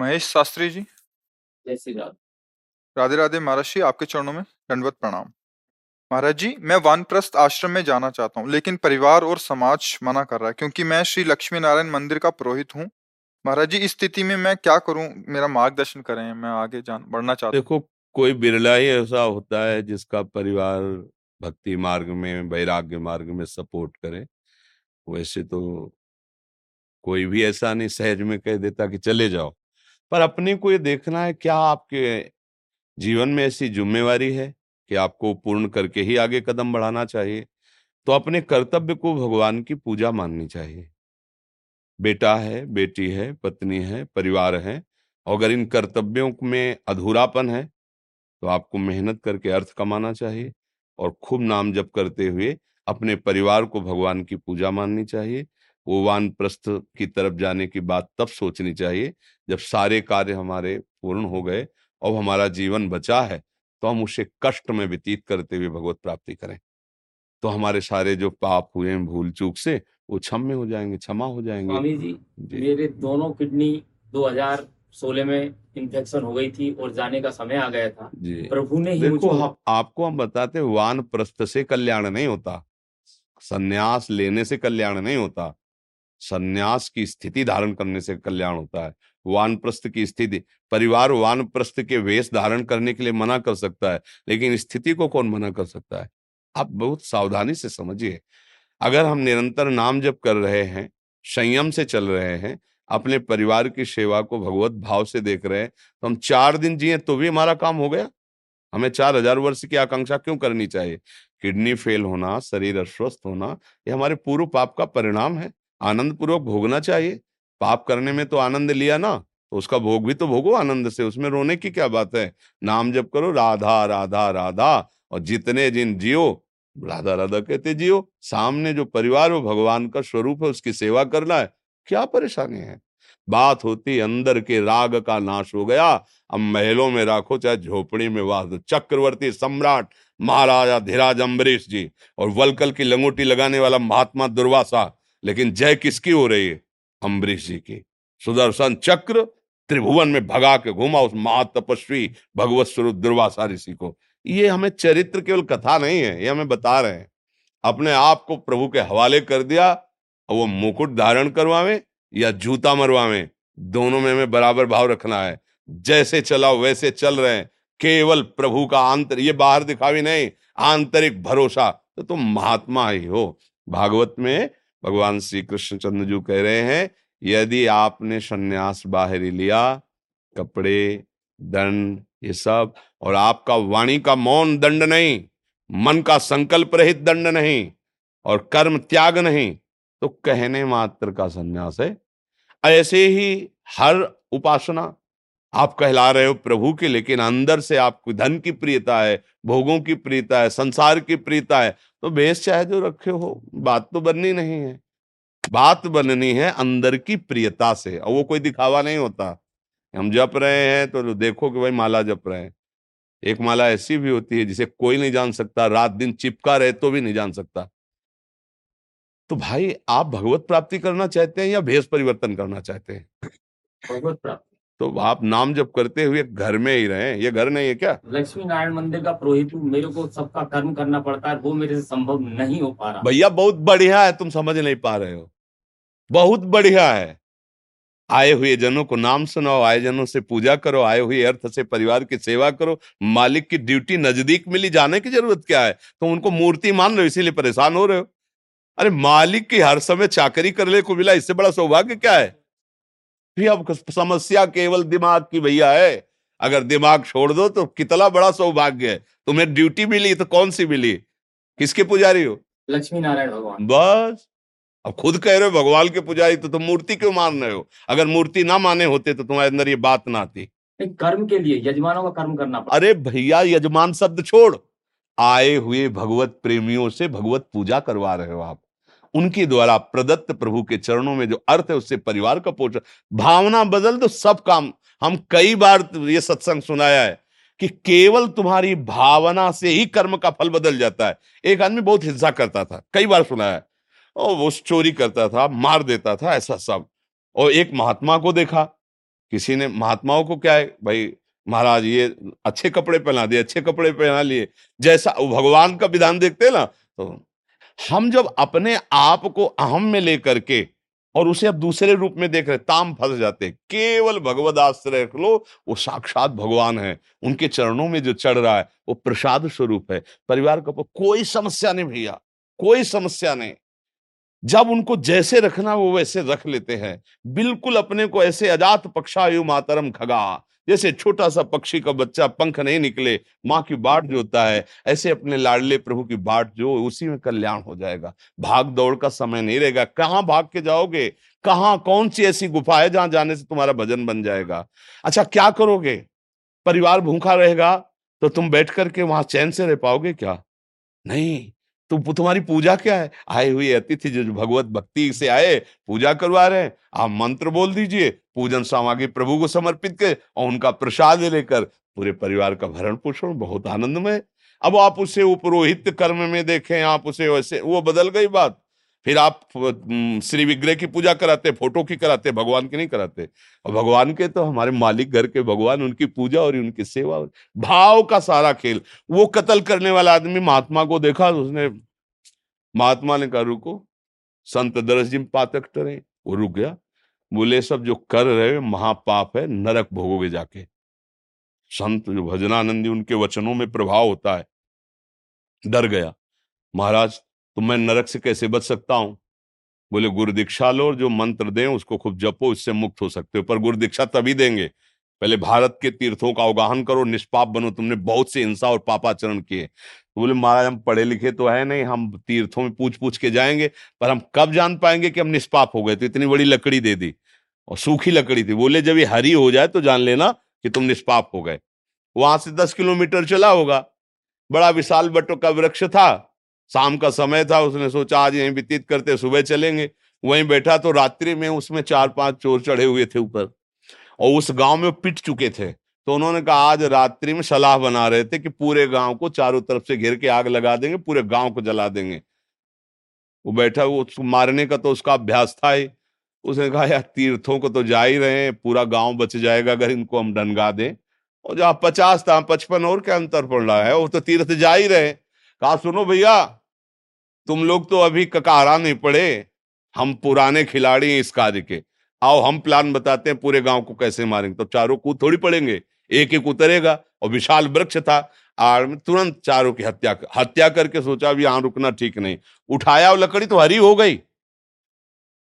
महेश शास्त्री जी। जय श्री राम राधे राधे महाराज जी आपके चरणों में दंडवत प्रणाम। महाराज जी मैं वानप्रस्थ आश्रम में जाना चाहता हूँ लेकिन परिवार और समाज मना कर रहा है क्योंकि मैं श्री लक्ष्मी नारायण मंदिर का पुरोहित हूँ। महाराज जी इस स्थिति में मैं क्या करूँ? मेरा मार्गदर्शन करें मैं आगे जान बढ़ना चाहता हूँ। देखो कोई बिरला ही ऐसा होता है जिसका परिवार भक्ति मार्ग में वैराग्य मार्ग में सपोर्ट करे वैसे तो कोई भी ऐसा नहीं सहज में कह देता कि चले जाओ। पर अपने को ये देखना है, क्या आपके जीवन में ऐसी जिम्मेवारी है कि आपको पूर्ण करके ही आगे कदम बढ़ाना चाहिए? तो अपने कर्तव्य को भगवान की पूजा माननी चाहिए। बेटा है, बेटी है, पत्नी है, परिवार है अगर इन कर्तव्यों में अधूरापन है तो आपको मेहनत करके अर्थ कमाना चाहिए और खूब नाम जप करते हुए अपने परिवार को भगवान की पूजा माननी चाहिए। वो वानप्रस्थ की तरफ़ जाने की बात तब सोचनी चाहिए जब सारे कार्य हमारे पूर्ण हो गए और हमारा जीवन बचा है तो हम उसे कष्ट में व्यतीत करते हुए भगवत प्राप्ति करें। तो हमारे सारे जो पाप हुए हैं भूल चूक से वो क्षम्य हो जाएँगे क्षमा हो जाएँगे। स्वामी जी जी। मेरे दोनों किडनी 2016 में इन्फेक्शन हो गई थी और जाने का समय आ गया था। जी। प्रभु ने ही देखो हम आपको हम बताते वान प्रस्थ से कल्याण नहीं होता। संन्यास लेने से कल्याण नहीं होता। सन्यास की स्थिति धारण करने से कल्याण होता है। वानप्रस्थ की स्थिति, परिवार वानप्रस्थ के वेश धारण करने के लिए मना कर सकता है, लेकिन स्थिति को कौन मना कर सकता है? आप बहुत सावधानी से समझिए। अगर हम निरंतर नाम जप कर रहे हैं, संयम से चल रहे हैं, अपने परिवार की सेवा को भगवत भाव से देख रहे हैं तो हम चार दिन जिए तो भी हमारा काम हो गया। हमें चार हज़ार वर्ष की आकांक्षा क्यों करनी चाहिए? किडनी फेल होना, शरीर अस्वस्थ होना, ये हमारे पूर्व पाप का परिणाम है। आनंद पूर्वक भोगना चाहिए। पाप करने में तो आनंद लिया ना तो उसका भोग भी तो भोगो आनंद से, उसमें रोने की क्या बात है? नाम जप करो, राधा राधा राधा, और जितने जिन जियो, राधा राधा कहते जियो, सामने जो परिवार वो भगवान का स्वरूप है, उसकी सेवा करना है क्या परेशानी है? बात होती, अंदर के राग का नाश हो गया, अब महलों में राखो, चाहे झोपड़ी में वास दो चक्रवर्ती सम्राट महाराजा, धीराज अम्बरीश जी, और वलकल की लंगोटी लगाने वाला महात्मा दुर्वासा लेकिन जय किसकी हो रही है? अम्बरीश जी की। सुदर्शन चक्र त्रिभुवन में भगा के घुमा उस महातपस्वी भगवत स्वरूप दुर्वासा ऋषि को। ये हमें चरित्र केवल कथा नहीं है, ये हमें बता रहे हैं। अपने आप को प्रभु के हवाले कर दिया और वो मुकुट धारण करवावे या जूता मरवावे, दोनों में हमें बराबर भाव रखना है। जैसे चलाओ वैसे चल रहे हैं। केवल प्रभु का आंतर, ये बाहर दिखावी नहीं, आंतरिक भरोसा तो तुम महात्मा ही हो। भागवत में भगवान श्री कृष्ण चंद्र जी कह रहे हैं, यदि आपने सन्यास बाहर लिया, कपड़े, दंड, ये सब, और आपका वाणी का मौन दंड नहीं, मन का संकल्प रहित दंड नहीं, और कर्म त्याग नहीं तो कहने मात्र का संन्यास है। ऐसे ही हर उपासना आप कहला रहे हो प्रभु के, लेकिन अंदर से आपको धन की प्रियता है, भोगों की प्रियता है, संसार की प्रियता है तो बेस चाहे जो रखे हो, बात तो बननी नहीं है। बात बननी है अंदर की प्रियता से, और वो कोई दिखावा नहीं होता। हम जप रहे हैं तो देखो कि भाई माला जप रहे हैं। एक माला ऐसी भी होती है जिसे कोई नहीं जान सकता, रात दिन चिपका रहे तो भी नहीं जान सकता। तो भाई आप भगवत प्राप्ति करना चाहते हैं या भेष परिवर्तन करना चाहते हैं? भगवत प्राप्ति। तो आप नाम जब करते हुए घर में ही रहे ये घर नहीं है क्या? लक्ष्मी नारायण मंदिर का पुरोहित मेरे को सबका कर्म करना पड़ता है वो मेरे से संभव नहीं हो पा रहा। भैया बहुत बढ़िया है तुम समझ नहीं पा रहे हो। बहुत बढ़िया है। आए हुए जनों को नाम सुनाओ आए जनों से पूजा करो आए हुए अर्थ से परिवार की सेवा करो मालिक की ड्यूटी नज़दीक मिली जाने की ज़रूरत क्या है? तो उनको मूर्ति मान रहे हो इसीलिए परेशान हो रहे हो। अरे मालिक की हर समय चाकरी करने को मिला इससे बड़ा सौभाग्य क्या है? अब समस्या केवल दिमाग की भैया है। अगर दिमाग छोड़ दो तो कितना बड़ा सौभाग्य है। तुम्हें ड्यूटी मिली तो कौन सी मिली? किसके पुजारी हो? लक्ष्मी नारायण भगवान। बस। अब खुद कह रहे हो भगवान के पुजारी तो तुम मूर्ति क्यों मान रहे हो? अगर मूर्ति ना माने होते तो तुम्हारे अंदर ये बात ना आती। कर्म के लिए यजमानों का कर्म करना पड़ा अरे भैया यजमान शब्द छोड़। आए हुए भगवत प्रेमियों से भगवत पूजा करवा रहे हो आप। उनके द्वारा प्रदत्त प्रभु के चरणों में जो अर्थ है, उससे परिवार का पोषण। भावना बदल दो, सब काम। हम कई बार ये सत्संग सुनाया है कि केवल तुम्हारी भावना से ही कर्म का फल बदल जाता है। एक आदमी बहुत हिंसा करता था, कई बार सुनाया है। और वो चोरी करता था, मार देता था, ऐसा सब। और एक महात्मा को देखा, किसी ने, महात्माओं को क्या है, भाई, महाराज, ये अच्छे कपड़े पहना दिए, अच्छे कपड़े पहना लिए। जैसा भगवान का विधान देखते ना तो हम जब अपने आप को अहम में लेकर के और उसे अब दूसरे रूप में देख रहे, ताम फंस जाते हैं। केवल भगवद आश्रय लो, वो साक्षात भगवान है। उनके चरणों में जो चढ़ रहा है, वो प्रसाद स्वरूप है। परिवार का कोई समस्या नहीं भैया, कोई समस्या नहीं। जब उनको जैसे रखना, वो वैसे रख लेते हैं। बिल्कुल अपने को ऐसे अजात पक्षायु मातरम खगा। जैसे छोटा सा पक्षी का बच्चा पंख नहीं निकले, माँ की बाट जो होता है, ऐसे अपने लाडले प्रभु की बाट जो उसी में कल्याण हो जाएगा। भाग दौड़ का समय नहीं रहेगा। कहाँ भाग के जाओगे? कहाँ, कौन सी ऐसी गुफा है जहाँ जाने से तुम्हारा भजन बन जाएगा? अच्छा क्या करोगे? परिवार भूखा रहेगा तो तुम बैठ करके वहाँ चैन से रह पाओगे क्या? नहीं। तो तुम्हारी पूजा क्या है? आए हुए अतिथि जो भगवत भक्ति से आए, पूजा करवा रहे हैं। आप मंत्र बोल दीजिए, पूजन सामग्री प्रभु को समर्पित कर और उनका प्रसाद लेकर पूरे परिवार का भरण पोषण, बहुत आनंदमय। अब आप उसे उपरोहित कर्म में देखें, आप उसे वैसे, वो बदल गई बात। फिर आप श्री विग्रह की पूजा कराते, फ़ोटो की कराते, भगवान की नहीं कराते। और भगवान के तो हमारे मालिक घर के भगवान, उनकी पूजा और उनकी सेवा, भाव का सारा खेल। वो कत्ल करने वाला आदमी महात्मा को देखा, उसने, महात्मा ने कहा, रुको, संत दरस जी पातक टरे। वो रुक गया। बोले, सब जो कर रहे महापाप है, नरक भोगोगे जाके। संत जो भजनानंदी, उनके वचनों में प्रभाव होता है। डर गया। महाराज तो मैं नरक से कैसे बच सकता हूँ? बोले, गुरु दीक्षा लो और जो मंत्र दें, उसको खूब जपो, इससे मुक्त हो सकते हो। पर गुरु दीक्षा तभी देंगे। पहले भारत के तीर्थों का अवगाहन करो, निष्पाप बनो। तुमने बहुत से हिंसा और पापाचरण किए। तो बोले, महाराज, हम पढ़े लिखे तो है नहीं, हम तीर्थों में पूछ पूछ के जाएँगे, पर हम कब जान पाएँगे कि हम निष्पाप हो गए? तो इतनी बड़ी लकड़ी दे दी और सूखी लकड़ी थी। बोले, जब ये हरी हो जाए तो जान लेना कि तुम निष्पाप हो गए। वहाँ से दस किलोमीटर चला होगा। बड़ा विशाल बटो का वृक्ष था। शाम का समय था, उसने सोचा, आज यहीं व्यतीत करते सुबह चलेंगे। वहीं बैठा तो रात्रि में उसमें चार पाँच चोर चढ़े हुए थे ऊपर और उस गाँव में पिट चुके थे। तो उन्होंने कहा, आज रात्रि में सलाह बना रहे थे कि पूरे गाँव को चारों तरफ़ से घेर के आग लगा देंगे, पूरे गाँव को जला देंगे। वो बैठा, वो उसको मारने का तो उसका अभ्यास था ही। उसने कहा, यार, तीर्थों को तो जा ही रहे हैं, पूरा गाँव बच जाएगा अगर इनको हम डनगा दें। और जहाँ पचास था, पचपन और क्या अंतर पड़ रहा है? वो तो तीर्थ जा ही रहे कहा, सुनो भैया तुम लोग तो अभी ककारा नहीं पड़े। हम पुराने खिलाड़ी हैं इस कार्य के। आओ, हम प्लान बताते हैं पूरे गाँव को कैसे मारेंगे। तो चारों कूद थोड़ी पड़ेंगे। एक एक उतरेगा और विशाल वृक्ष था। और तुरंत चारों की हत्या हत्या करके सोचा भी यहाँ रुकना ठीक नहीं। उठाया और लकड़ी तो हरी हो गई।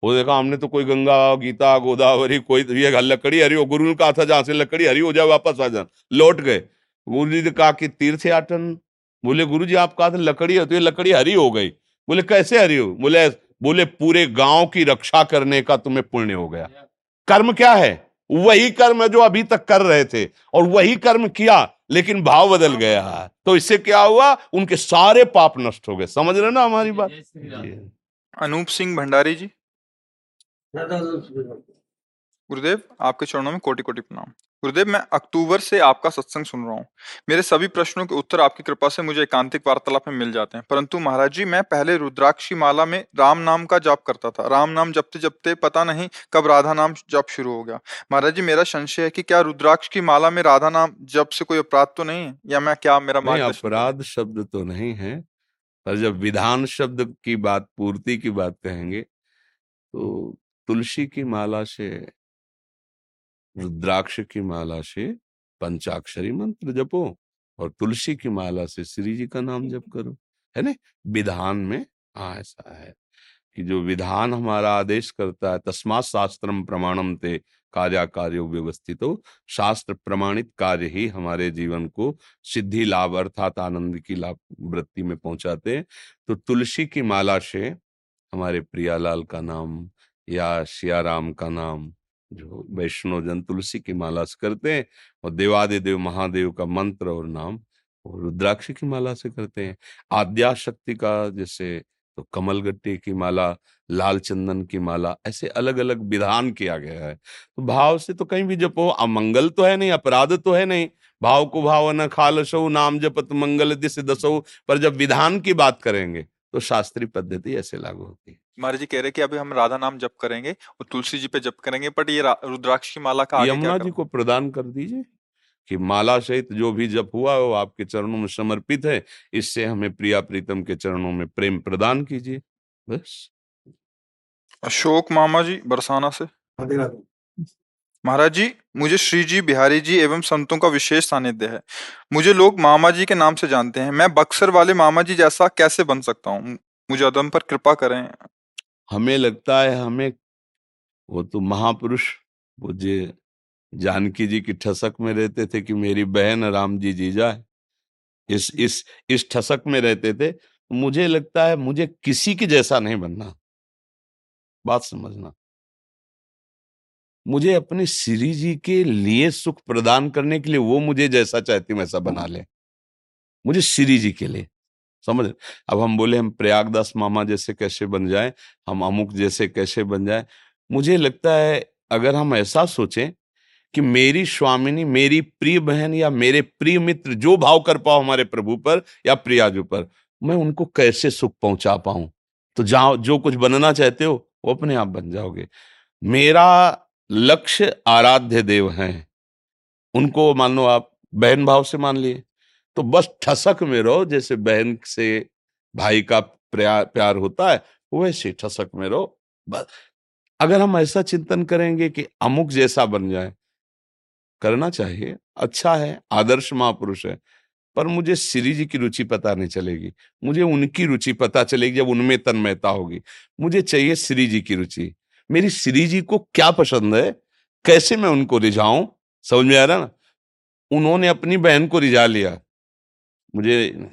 वो देखा, हमने तो कोई गंगा, गीता, गोदावरी, कोई तो ये लकड़ी हरी हो, गुरु ने कहा था जहाँ से लकड़ी हरी हो जाए, वापस आ जाए लौट गए। गुरु जी ने कहा कि तीर्थ याटन, बोले गुरु जी आप कहा था लकड़ी है लकड़ी हरी हो गई। बोले कैसे हरी हो? बोले बोले पूरे गाँव की रक्षा करने का तुम्हें पुण्य हो गया। कर्म क्या है? वही कर्म है जो अभी तक कर रहे थे और वही कर्म किया लेकिन भाव बदल गया है। तो इससे क्या हुआ? उनके सारे पाप नष्ट हो गए। समझ रहे ना हमारी बात। अनूप सिंह भंडारी जी। गुरुदेव आपके चरणों में कोटि कोटि प्रणाम। गुरुदेव मैं अक्टूबर से आपका सत्संग सुन रहा हूँ। मेरे सभी प्रश्नों के उत्तर आपकी कृपा से मुझे एकांतिक वार्तालाप में मिल जाते हैं। परंतु महाराज जी मैं पहले रुद्राक्षी माला में राम नाम का जाप करता था। राम नाम जपते जपते पता नहीं कब राधा नाम जप शुरू हो गया। महाराज जी मेरा संशय है कि क्या रुद्राक्ष की माला में राधा नाम जप से कोई अपराध तो नहीं है? या मैं क्या मेरा अपराध शब्द तो नहीं है। पर जब विधान शब्द की बात पूर्ति की बात कहेंगे तो तुलसी की माला से रुद्राक्ष की माला से पंचाक्षरी मंत्र जपो और तुलसी की माला से श्री जी का नाम जप करो। है ना? विधान में ऐसा है कि जो विधान हमारा आदेश करता है, तस्मात शास्त्रम प्रमाणम ते कार्या कार्यो व्यवस्थित। हो शास्त्र प्रमाणित कार्य ही हमारे जीवन को सिद्धि, लाभ अर्थात आनंद की लाभ वृत्ति में पहुंचाते हैं। तो तुलसी की माला से हमारे प्रियालाल का नाम या सियाराम का नाम जो वैष्णव जन तुलसी की माला से करते हैं और देवादिदेव महादेव का मंत्र और नाम वो रुद्राक्ष की माला से करते हैं। आद्या शक्ति का जैसे तो कमल गट्टी की माला लाल चंदन की माला, ऐसे अलग अलग विधान किया गया है। तो भाव से तो कहीं भी जपो अमंगल तो है नहीं, अपराध तो है नहीं। भाव को भाव न खालसो, नाम जपत मंगल दिस दसो, पर जब विधान की बात करेंगे तो शास्त्रीय पद्धति ऐसे लागू होती है। महाराज जी कह रहे कि अभी हम राधा नाम जप करेंगे और तुलसी जी पे जप करेंगे बट ये रुद्राक्ष की माला का यमुना जी को प्रदान कर दीजिए कि माला सहित जो भी जप हुआ वो आपके चरणों में समर्पित है इससे हमें प्रिया प्रीतम के चरणों में प्रेम प्रदान कीजिए बस। अशोक मामा जी बरसाना से। महाराज जी, मुझे श्री जी, बिहारी जी एवं संतों का विशेष सानिध्य है। मुझे लोग मामा जी के नाम से जानते हैं। मैं बक्सर वाले मामा जी जैसा कैसे बन सकता हूँ? मुझे अदम पर कृपा करें। हमें लगता है हमें, वो तो महापुरुष, वो जे जानकी जी की ठसक में रहते थे कि मेरी बहन राम जी जीजा है इस इस इस ठसक में रहते थे। मुझे लगता है मुझे किसी के जैसा नहीं बनना। बात समझना। मुझे अपने श्री जी के लिए सुख प्रदान करने के लिए वो मुझे जैसा चाहती वैसा बना ले। मुझे श्री जी के लिए। समझ अब हम बोले, हम प्रयागदास मामा जैसे कैसे बन जाए? हम अमुक जैसे कैसे बन जाए? मुझे लगता है, अगर हम ऐसा सोचें कि मेरी स्वामिनी, मेरी प्रिय बहन या मेरे प्रिय मित्र जो भाव कर पाओ हमारे प्रभु पर या प्रियाजू पर, मैं उनको कैसे सुख पहुँचा पाऊँ? तो जाओ, जो कुछ बनना चाहते हो, वो अपने आप बन जाओगे। मेरा लक्ष्य आराध्य देव हैं। उनको मान लो आप बहन भाव से मान लिए तो बस ठसक में रहो, जैसे बहन से भाई का प्यार प्यार होता है, वैसे ठसक में रहो। बस, अगर हम ऐसा चिंतन करेंगे कि अमुक जैसा बन जाए, करना चाहिए अच्छा है, आदर्श महापुरुष है, पर मुझे श्री जी की रुचि पता नहीं चलेगी, मुझे उनकी रुचि पता चलेगी जब उनमें तन्मयता होगी, मुझे चाहिए श्री जी की रुचि। मेरी श्री जी को क्या पसंद है? कैसे मैं उनको रिझाऊं? समझ में आ रहा ना? उन्होंने अपनी बहन को रिझा लिया। मुझे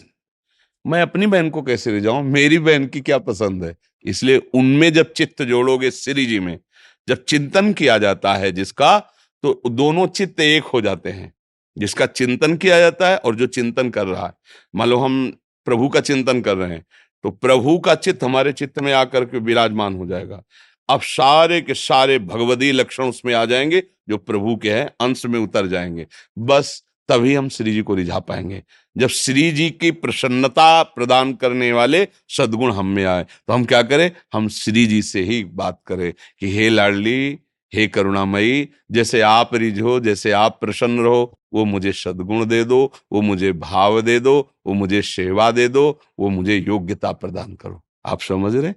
मैं अपनी बहन को कैसे रिझाऊं? मेरी बहन की क्या पसंद है? इसलिए उनमें जब चित्त जोड़ोगे श्री जी में, जब चिंतन किया जाता है जिसका तो दोनों चित्त एक हो जाते हैं। जिसका चिंतन किया जाता है और जो चिंतन कर रहा है। मान लो हम प्रभु का चिंतन कर रहे हैं तो प्रभु का चित्त हमारे चित्त में आकर के विराजमान हो जाएगा। अब सारे के सारे भगवदी लक्षण उसमें आ जाएँगे, जो प्रभु के हैं, अंश में उतर जाएँगे। बस तभी हम श्री जी को रिझा पाएँगे। जब श्री जी की प्रसन्नता प्रदान करने वाले सदगुण हम में आए तो हम क्या करें? हम श्री जी से ही बात करें कि, हे लाडली, हे करुणामयी, जैसे आप रिझो जैसे आप प्रसन्न रहो, वो मुझे सदगुण दे दो, वो मुझे भाव दे दो, वो मुझे सेवा दे दो, वो मुझे योग्यता प्रदान करो। आप समझ रहे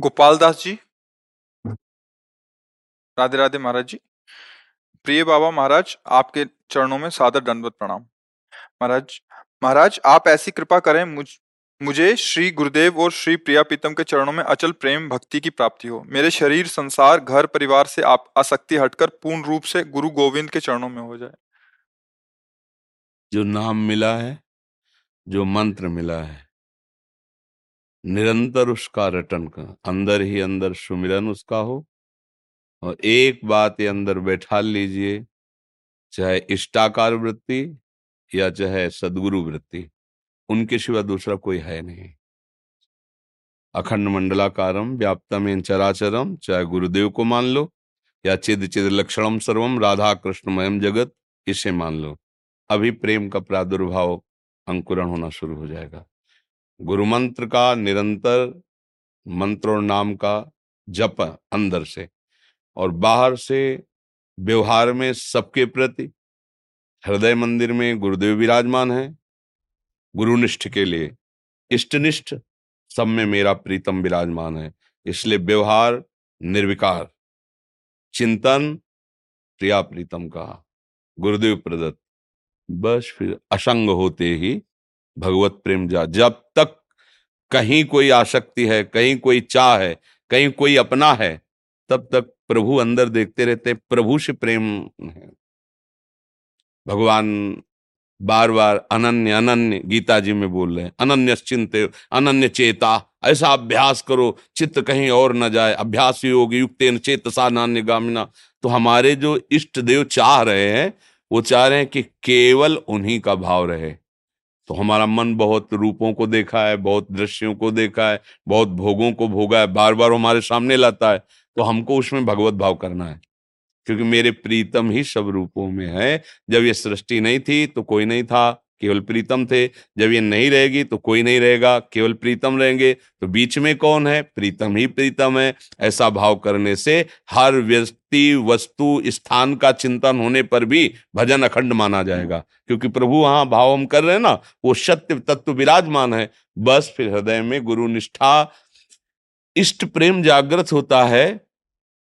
गोपाल दास जी। राधे राधे महाराज जी। प्रिय बाबा महाराज, आपके चरणों में सादर दंडवत प्रणाम। महाराज महाराज, आप ऐसी कृपा करें, मुझ, मुझे श्री गुरुदेव और श्री प्रिया प्रीतम के चरणों में अचल प्रेम भक्ति की प्राप्ति हो। मेरे शरीर, संसार, घर, परिवार से आप आसक्ति हटकर पूर्ण रूप से गुरु गोविंद के चरणों में हो जाए। जो नाम मिला है, जो मंत्र मिला है निरंतर उसका रटन कर, अंदर ही अंदर सुमिरन उसका हो, और एक बात ये अंदर बैठा लीजिए, चाहे इष्टाकार वृत्ति या चाहे सदगुरु वृत्ति, उनके सिवा दूसरा कोई है नहीं। अखंड मंडलाकारम, व्याप्तम चराचरम, चाहे गुरुदेव को मान लो, या चिद चिद लक्षणम सर्वम, राधा कृष्णमयम जगत, इसे मान लो। अभी प्रेम का प्रादुर्भाव अंकुरण होना शुरू हो जाएगा। गुरु मंत्र का निरंतर मंत्र नाम का जप अंदर से और बाहर से व्यवहार में सबके प्रति हृदय मंदिर में गुरुदेव विराजमान है। गुरुनिष्ठ के लिए इष्टनिष्ठ सब में मेरा प्रीतम विराजमान है। इसलिए व्यवहार निर्विकार, चिंतन प्रिया प्रीतम का गुरुदेव प्रदत्त। बस फिर असंग होते ही भगवत प्रेम जा, जब तक कहीं कोई आसक्ति है, कहीं कोई चाह है, कहीं कोई अपना है, तब तक प्रभु अंदर देखते रहते प्रभु से प्रेम है। भगवान बार बार अनन्य अनन्य, गीता जी में बोल रहे हैं, अनन्य चिंत, अनन्य चेता, ऐसा अभ्यास करो, चित्त कहीं और न जाए, अभ्यास योग युक्त चेत सा नान्य गामिना। तो हमारे जो इष्ट देव चाह रहे हैं, वो चाह रहे हैं कि केवल उन्हीं का भाव रहे। तो हमारा मन बहुत रूपों को देखा है, बहुत दृश्यों को देखा है, बहुत भोगों को भोगा है बार बार हमारे सामने लाता है तो हमको उसमें भगवत भाव करना है। क्योंकि मेरे प्रीतम ही सब रूपों में है। जब ये सृष्टि नहीं थी तो कोई नहीं था। केवल प्रीतम थे। जब ये नहीं रहेगी तो कोई नहीं रहेगा, केवल प्रीतम रहेंगे। तो बीच में कौन है? प्रीतम ही प्रीतम है। ऐसा भाव करने से हर व्यक्ति, वस्तु, स्थान का चिंतन होने पर भी भजन अखंड माना जाएगा। क्योंकि प्रभु हाँ भाव हम कर रहे हैं ना, वो सत्य तत्व विराजमान है। बस फिर हृदय में गुरु निष्ठा, इष्ट प्रेम जागृत होता है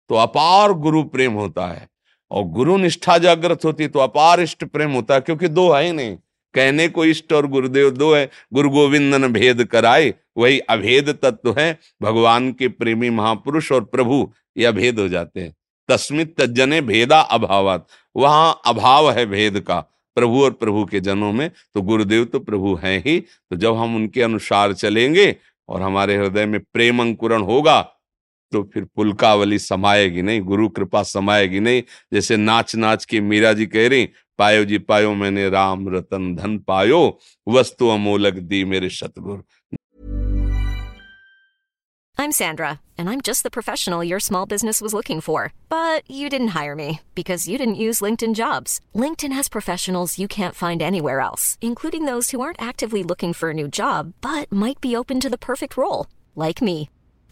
तो अपार गुरु प्रेम होता है। और गुरु निष्ठा जागृत होती तो अपार इष्ट प्रेम होता है, क्योंकि दो है ही नहीं। कहने को इष्ट और गुरुदेव दो है। गुरु गोविंदन भेद कराए, वही अभेद तत्व है। भगवान के प्रेमी महापुरुष और प्रभु ये अभेद हो जाते हैं। तस्मित तजने भेदा अभावत। वहाँ अभाव है भेद का, प्रभु और प्रभु के जनों में। तो गुरुदेव तो प्रभु हैं ही। तो जब हम उनके अनुसार चलेंगे और हमारे हृदय में प्रेम अंकुरण होगा तो फिर पुलकावली समाएगी नहीं गुरु कृपा समाएगी नहीं जैसे नाच नाच के मीरा जी कह रही पायो जी पायो मैंने राम रतन धन पायो वस्तु अमोलक दी मेरे सतगुरु I'm Sandra, and I'm just the professional your small business was looking for. But you didn't hire me because you didn't use LinkedIn jobs. LinkedIn has professionals you can't find anywhere else, including those who aren't actively looking for a new job but might be open to the perfect role, like me.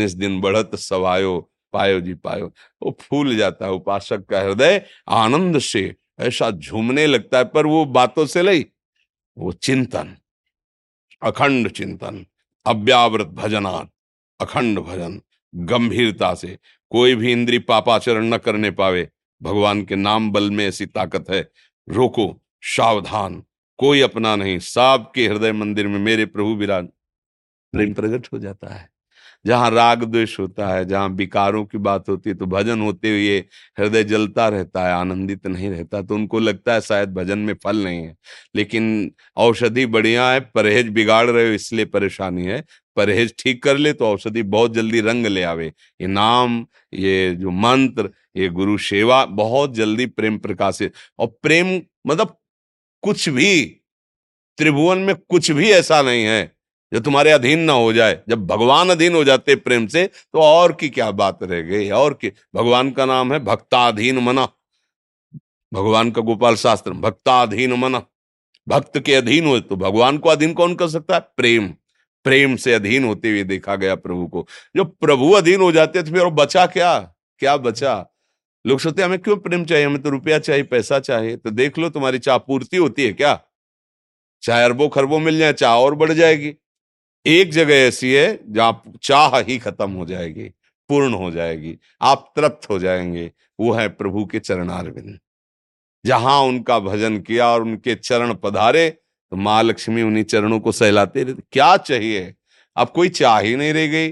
इस दिन बढ़त सवायो, पायो जी पायो। वो फूल जाता है, उपासक का हृदय आनंद से ऐसा झूमने लगता है, पर वो बातों से नहीं, वो चिंतन, अखंड चिंतन, अव्यावृत भजनात्, अखंड भजन, गंभीरता से। कोई भी इंद्री पापाचरण न करने पावे, भगवान के नाम बल में ऐसी ताकत है। रोको, सावधान, कोई अपना नहीं साब के हृदय मंदिर में मेरे प्रभु विराज। प्रेम प्रकट हो जाता है। जहाँ राग द्वेष होता है, जहाँ विकारों की बात होती है तो भजन होते हुए हृदय जलता रहता है, आनंदित नहीं रहता तो उनको लगता है शायद भजन में फल नहीं है। लेकिन औषधि बढ़िया है, परहेज बिगाड़ रहे हो, इसलिए परेशानी है। परहेज ठीक कर ले तो औषधि बहुत जल्दी रंग ले आवे। ये नाम, ये जो मंत्र, ये गुरु सेवा बहुत जल्दी प्रेम प्रकाशित। और प्रेम मतलब कुछ भी, त्रिभुवन में कुछ भी ऐसा नहीं है। जो तुम्हारे अधीन ना हो जाए, जब भगवान अधीन हो जाते प्रेम से तो और की क्या बात रह गई? और की? भगवान का नाम है भक्ताधीन मना। भगवान का गोपाल शास्त्र, भक्ताधीन मना। भक्त के अधीन हो तो भगवान को अधीन कौन कर सकता है? प्रेम। प्रेम से अधीन होते हुए देखा गया प्रभु को। जो प्रभु अधीन हो जाते तो फिर बचा क्या? क्या बचा? लोग सोचते, हमें क्यों प्रेम चाहिए? हमें तो रुपया चाहिए, पैसा चाहिए। तो देख लो, तुम्हारी चाह पूर्ति होती है क्या? चाहे अरबों खरबों मिल जाए, चाह और बढ़ जाएगी। एक जगह ऐसी है जहाँ चाह ही खत्म हो जाएगी, पूर्ण हो जाएगी, आप तृप्त हो जाएँगे, वो है प्रभु के चरणारविंद। जहाँ उनका भजन किया और उनके चरण पधारे तो माँ लक्ष्मी उन्हीं चरणों को सहलाते रहते क्या चाहिए? अब कोई चाह ही नहीं रह गई,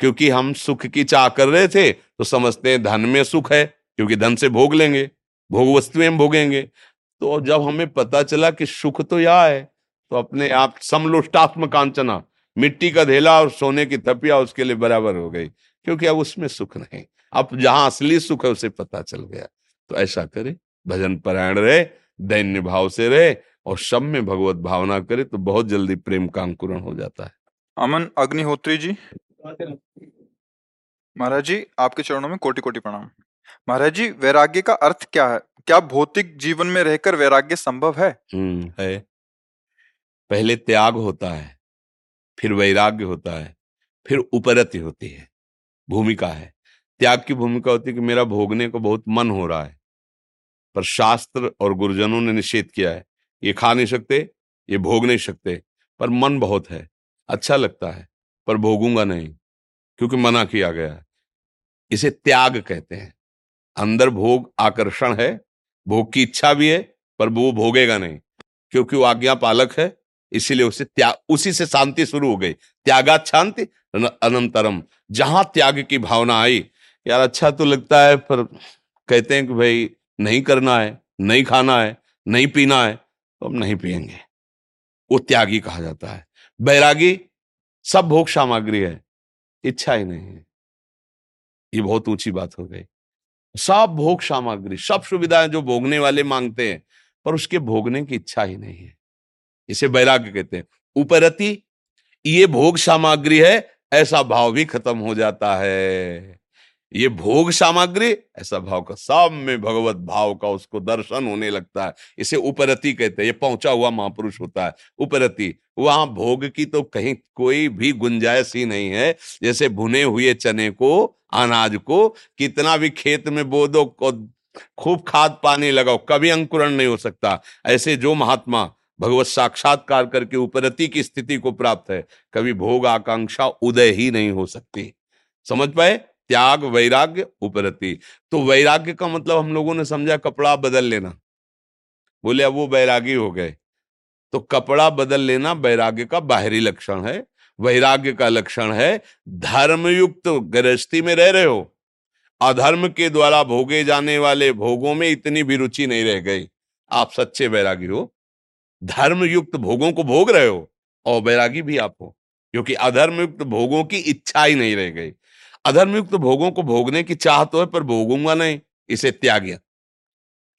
क्योंकि हम सुख की चाह कर रहे थे तो समझते हैं धन में सुख है, क्योंकि धन से भोग लेंगे, भोग वस्तुएँ भोगेंगे। तो जब हमें पता चला कि सुख तो यह है तो अपने आप समलोष्टात्म कांचना मिट्टी का धेला और सोने की थपिया उसके लिए बराबर हो गई क्योंकि अब उसमें सुख नहीं। अब जहाँ असली सुख है उसे पता चल गया। तो ऐसा करे भजन परायण रहे दैन्य भाव से रहे और सब में भगवत भावना करे तो बहुत जल्दी प्रेम का अंकुरण हो जाता है। अमन अग्निहोत्री जी। महाराज जी आपके चरणों में कोटि कोटि प्रणाम। महाराज जी वैराग्य का अर्थ क्या है? क्या भौतिक जीवन में रहकर वैराग्य संभव है? हम्म है। पहले त्याग होता है फिर वैराग्य होता है, फिर उपरति होती है, भूमिका है। त्याग की भूमिका होती है कि मेरा भोगने को बहुत मन हो रहा है। पर शास्त्र और गुरुजनों ने निषेध किया है, ये खा नहीं सकते, ये भोग नहीं सकते, पर मन बहुत है अच्छा लगता है, पर भोगूँगा नहीं, क्योंकि मना किया गया इसे त्याग कहते हैं। अंदर भोग आकर्षण है, भोग की इच्छा भी है, पर वो भोगेगा नहीं, क्योंकि वो आज्ञा पालक है इसीलिए उसे त्याग उसी से शांति शुरू हो गई। त्यागा शांति अनंतरम। जहाँ त्याग की भावना आई, यार अच्छा तो लगता है, पर कहते हैं कि भाई, नहीं करना है, नहीं खाना है, नहीं पीना है तो हम नहीं पियेंगे। वो त्यागी कहा जाता है। बैरागी, सब भोग सामग्री है, इच्छा ही नहीं है। ये बहुत ऊँची बात हो गई। सब भोग सामग्री, सब सुविधाएँ जो भोगने वाले मांगते हैं, पर उसके भोगने की इच्छा ही नहीं है। इसे बैराग्य कहते हैं। उपरति, ये भोग सामग्री है, ऐसा भाव भी खत्म हो जाता है। ये भोग सामग्री, ऐसा भाव का सब में भगवत भाव का उसको दर्शन होने लगता है। इसे उपरति कहते हैं। ये पहुँचा हुआ महापुरुष होता है। उपरति, वहाँ भोग की तो कहीं कोई भी गुंजाइश ही नहीं है। जैसे भुने हुए चने को, अनाज को, कितना भी खेत में बो दो खूब खाद पानी लगाओ, कभी अंकुरण नहीं हो सकता। ऐसे जो महात्मा भगवत साक्षात्कार करके उपरति की स्थिति को प्राप्त है। कभी भोग आकांक्षा उदय ही नहीं हो सकती। समझ पाए? त्याग, वैराग्य, उपरति। तो वैराग्य का मतलब हम लोगों ने समझा कपड़ा बदल लेना। बोले, अब वो वैरागी हो गए। तो कपड़ा बदल लेना वैराग्य का बाहरी लक्षण है। वैराग्य का लक्षण है, धर्मयुक्त गृहस्थी में रह रहे हो। अधर्म के द्वारा भोगे जाने वाले भोगों में इतनी भी रुचि नहीं रह गई। आप सच्चे वैरागी हो। धर्मयुक्त भोगों को भोग रहे हो और वैरागी भी आप हो, क्योंकि अधर्मयुक्त भोगों की इच्छा ही नहीं रह गई। अधर्मयुक्त भोगों को भोगने की चाह तो है पर भोगूँगा नहीं, इसे त्याग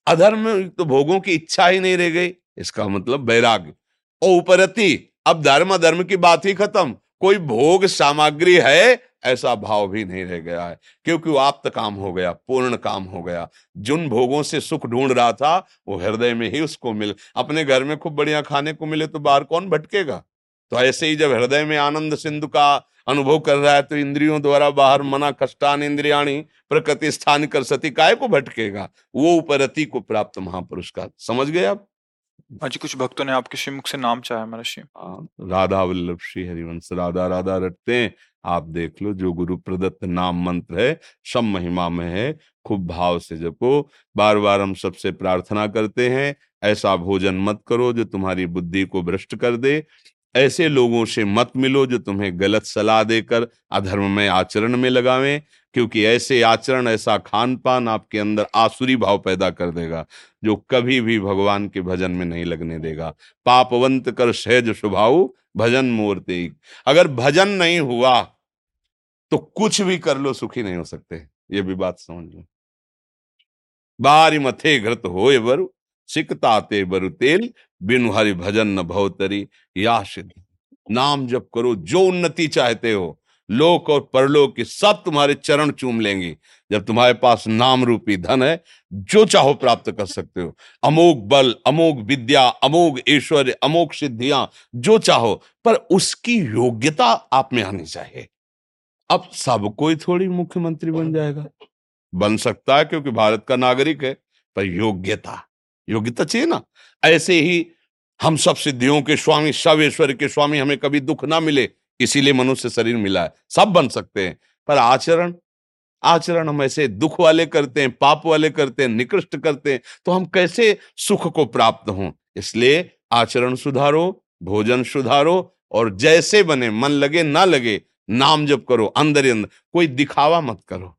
अधर्मयुक्त भोगों की इच्छा ही नहीं रह गई, इसका मतलब वैराग्य। और उपरति, अब धर्म धर्म की बात ही खत्म। कोई भोग सामग्री है ऐसा भाव भी नहीं रह गया है। क्योंकि वो आप्त काम हो गया, पूर्ण काम हो गया। जिन भोगों से सुख ढूंढ रहा था, वो हृदय में ही उसको मिल, अपने घर में खूब बढ़िया खाने को मिले तो बाहर कौन भटकेगा? तो ऐसे ही जब हृदय में आनंद सिंधु का अनुभव कर रहा है तो इंद्रियों द्वारा बाहर मना कष्टान इंद्रियाणी प्रकृति स्थान कर सती काय को भटकेगा? वो उपरति को प्राप्त महापुरुष का। समझ गए आप? आज कुछ भक्तों ने आपके श्रीमुख से नाम चाहे महर्षि हाँ, राधा वल्लभ श्री हरिवंश राधा राधा रटते हैं। आप देख लो जो गुरु प्रदत्त नाम मंत्र है सब महिमा में है खूब भाव से जपो। बार बार हम सबसे प्रार्थना करते हैं ऐसा भोजन मत करो जो तुम्हारी बुद्धि को भ्रष्ट कर दे। ऐसे लोगों से मत मिलो जो तुम्हें गलत सलाह देकर अधर्म में आचरण में लगावें। क्योंकि ऐसे आचरण, ऐसा खान पान आपके अंदर आसुरी भाव पैदा कर देगा, जो कभी भी भगवान के भजन में नहीं लगने देगा। पापवंत कर सहज स्वभाव, भजन मूर्ति अगर भजन नहीं हुआ तो कुछ भी कर लो, सुखी नहीं हो सकते। ये भी बात समझ लो। बारी मथे घृत हो बरु सिकताते बरु तेल, बिनु हरि भजन न भवतरी या सिद्ध। नाम जप करो, जो उन्नति चाहते हो लोक और परलोक के सब तुम्हारे चरण चूम लेंगे, जब तुम्हारे पास नाम रूपी धन है, जो चाहो प्राप्त कर सकते हो। अमोघ बल, अमोघ विद्या, अमोघ ऐश्वर्य, अमोघ सिद्धियाँ, जो चाहो, पर उसकी योग्यता आप में आनी चाहिए। अब सब कोई थोड़ी मुख्यमंत्री बन जाएगा। बन सकता है क्योंकि भारत का नागरिक है, पर योग्यता योग्यता चाहिए ना। ऐसे ही हम सब सिद्धियों के स्वामी, सब ऐश्वर्य के स्वामी, हमें कभी दुख ना मिले। इसीलिए मनुष्य शरीर मिला है। सब बन सकते हैं, पर आचरण आचरण हम ऐसे दुख वाले करते हैं, पाप वाले करते हैं, निकृष्ट करते हैं तो हम कैसे सुख को प्राप्त हों? इसलिए आचरण सुधारो, भोजन सुधारो और जैसे बने, मन लगे, ना लगे, नाम जप करो, अंदर ही अंदर, कोई दिखावा मत करो।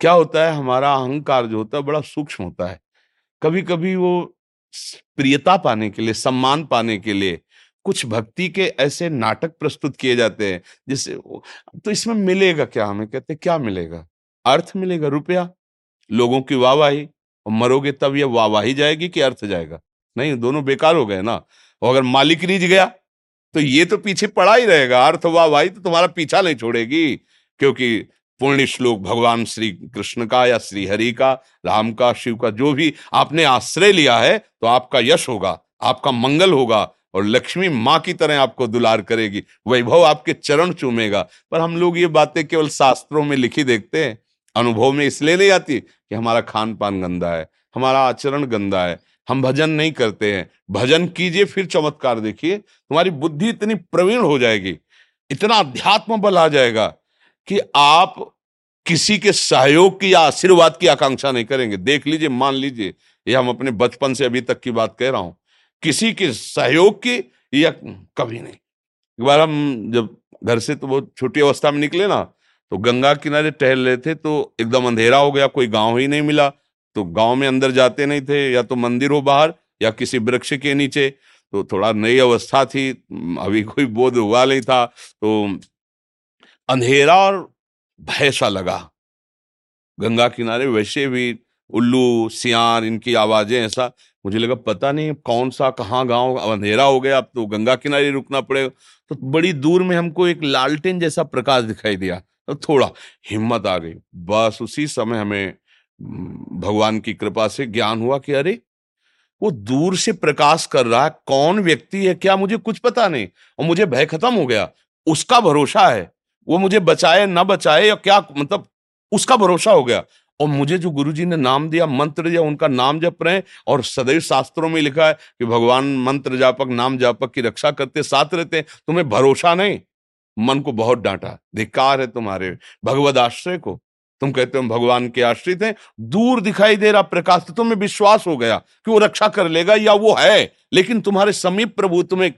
क्या होता है, हमारा अहंकार जो होता है, बड़ा सूक्ष्म होता है। कभी कभी वो प्रियता पाने के लिए, सम्मान पाने के लिए कुछ भक्ति के ऐसे नाटक प्रस्तुत किए जाते हैं, जिससे तो इसमें मिलेगा क्या? हमें कहते क्या मिलेगा? अर्थ मिलेगा रुपया। लोगों की वाहवाही, और मरोगे तब यह वाहवाही जाएगी कि अर्थ जाएगा? नहीं, दोनों बेकार हो गए ना? और अगर मालिक रीझ गया तो ये तो पीछे पड़ा ही रहेगा। अर्थ वाहवाही तो तुम्हारा पीछा नहीं छोड़ेगी, क्योंकि पुण्य श्लोक भगवान श्री कृष्ण का या श्री हरि का, राम का, शिव का, जो भी आपने आश्रय लिया है तो आपका यश होगा, आपका मंगल होगा। और लक्ष्मी माँ की तरह आपको दुलार करेगी। वैभव आपके चरण चूमेगा। पर हम लोग ये बातें केवल शास्त्रों में लिखी देखते हैं। अनुभव में इसलिए नहीं आती कि हमारा खान पान गंदा है, हमारा आचरण गंदा है, हम भजन नहीं करते हैं। भजन कीजिए, फिर चमत्कार देखिए। तुम्हारी बुद्धि इतनी प्रवीण हो जाएगी, इतना अध्यात्म बल आ जाएगा कि आप किसी के सहयोग की या आशीर्वाद की आकांक्षा नहीं करेंगे। देख लीजिए, मान लीजिए, ये हम अपने बचपन से अभी तक की बात कह रहा हूँ। किसी के सहयोग की या कभी नहीं। एक बार हम जब घर से तो बहुत छोटी अवस्था में निकले ना तो गंगा किनारे टहल रहे थे तो एकदम अंधेरा हो गया, कोई गाँव ही नहीं मिला। तो गाँव में अंदर जाते नहीं थे, या तो मंदिर हो बाहर, या किसी वृक्ष के नीचे। तो थोड़ा नई अवस्था थी, अभी कोई बोध हुआ नहीं था तो अंधेरा और भय सा लगा। गंगा किनारे वैसे भी उल्लू सियार इनकी आवाज़ें, ऐसा मुझे लगा पता नहीं कौन सा कहाँ गाँव, अंधेरा हो गया, अब तो गंगा किनारे रुकना पड़ेगा तो बड़ी दूर में हमको एक लालटेन जैसा प्रकाश दिखाई दिया तो थोड़ा हिम्मत आ गई। बस उसी समय हमें भगवान की कृपा से ज्ञान हुआ कि अरे, वो दूर से प्रकाश कर रहा है, कौन व्यक्ति है, क्या मुझे कुछ पता नहीं, और मुझे भय खत्म हो गया, उसका भरोसा है, वो मुझे बचाए, ना बचाए, या क्या मतलब उसका भरोसा हो गया और मुझे जो गुरुजी ने नाम दिया, मंत्र दिया, उनका नाम जप रहे हैं और सदैव शास्त्रों में लिखा है कि भगवान मंत्र जापक नाम जापक की रक्षा करते साथ रहते हैं। तुम्हें भरोसा नहीं? मन को बहुत डांटा। धिकार है तुम्हारे। भगवद आश्रय को। तुम कहते हो भगवान के आश्रित हैं। दूर दिखाई दे रहा प्रकाश तो तुम्हें विश्वास हो गया कि वो रक्षा कर लेगा या वो है, लेकिन तुम्हारे समीप प्रभु तुम्हें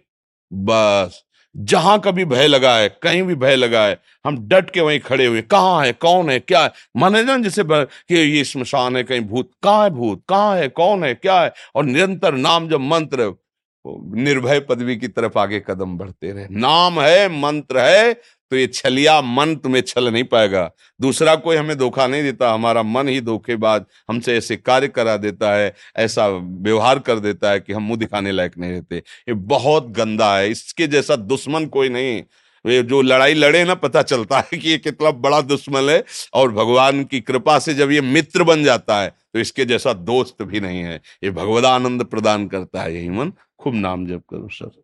बस जहाँ कभी भय लगा है कहीं भी भय लगा है हम डट के वहीं खड़े हुए, कहाँ है, कौन है, क्या है? माने ना जैसे कि ये स्मशान है, कहीं भूत, कहाँ है भूत, कहाँ है, कौन है, क्या है? और निरंतर नाम जब मंत्र निर्भय पदवी की तरफ़ आगे कदम बढ़ते रहे। नाम है, मंत्र है तो ये छलिया मन तुम्हें छल नहीं पाएगा। दूसरा कोई हमें धोखा नहीं देता, हमारा मन ही धोखेबाज हमसे ऐसे कार्य करा देता है, ऐसा व्यवहार कर देता है कि हम मुँह दिखाने लायक नहीं रहते। ये बहुत गंदा है, इसके जैसा दुश्मन कोई नहीं। ये जो लड़ाई लड़े ना, पता चलता है कि ये कितना बड़ा दुश्मन है और भगवान की कृपा से जब ये मित्र बन जाता है तो इसके जैसा दोस्त भी नहीं है। ये भगवदानंद प्रदान करता है, यही मन। खूब नाम जप करो, सर।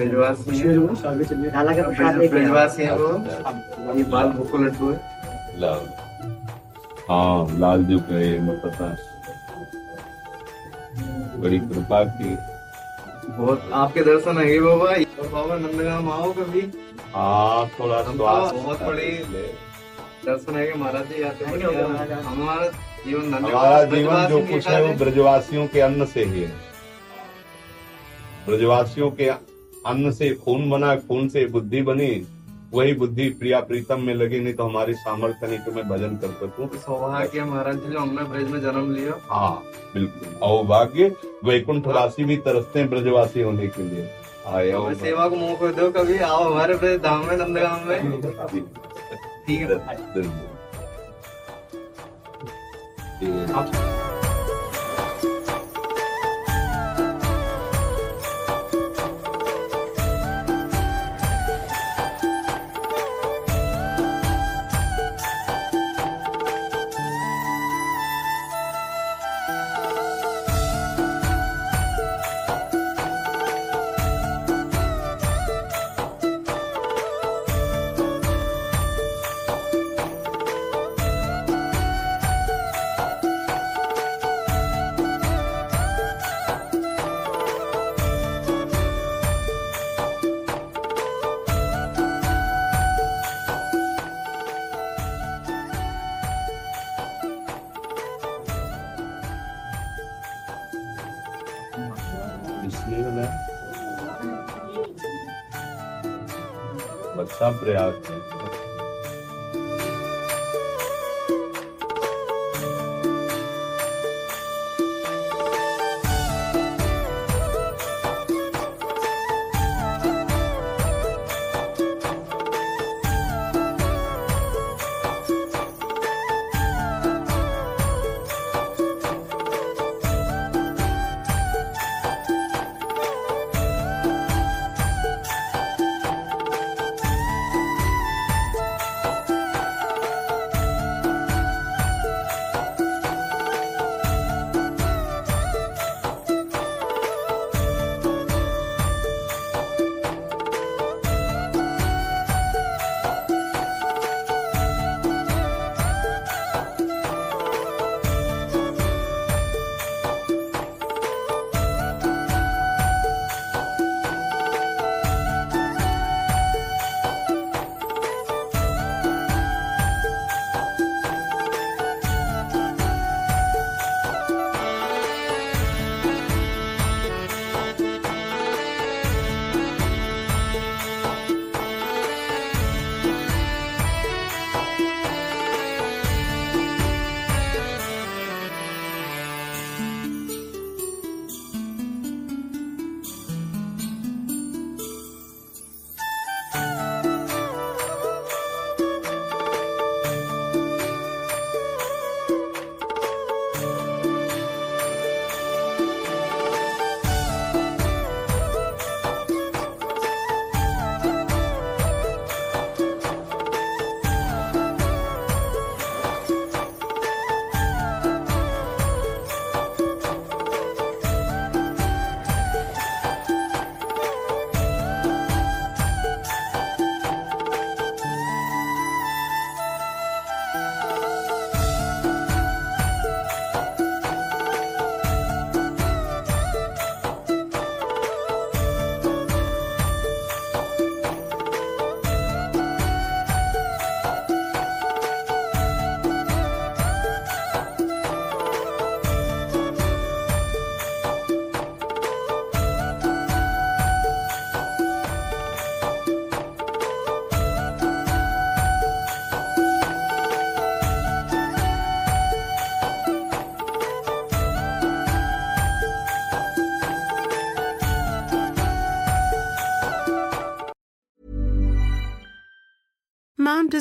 ब्रजवासी है ब्रजवासी है वो। ये बाल भूको लड्डू है। हाँ लाल जो गए मैं पता। बड़ी कृपा की। बहुत आपके दर्शन है बाबा। और बाबा नंदगाम आओ कभी। हाँ थोड़ा तो बहुत बड़ी दर्शन है महाराज जी आते हैं। हमारा जीवन हमारा जीवन जो कुछ है वो ब्रजवासियों के अन्न से ही है। ब्रजवासियों के अन्न से खून बना खून से बुद्धि बनी वही बुद्धि प्रिया प्रीतम में लगी नहीं तो हमारी सामर्थ्य नहीं कि मैं भजन कर सकूँ? सौभाग्य महाराज जी जो हमने ब्रज में जन्म लिया। हाँ बिल्कुल। अवभाग्य राशि भी तरसते हैं ब्रजवासी होने के लिए। आए हमें सेवा को मौका दो कभी आओ हमारे ब्रज धाम में नंदगाम में। ठीक है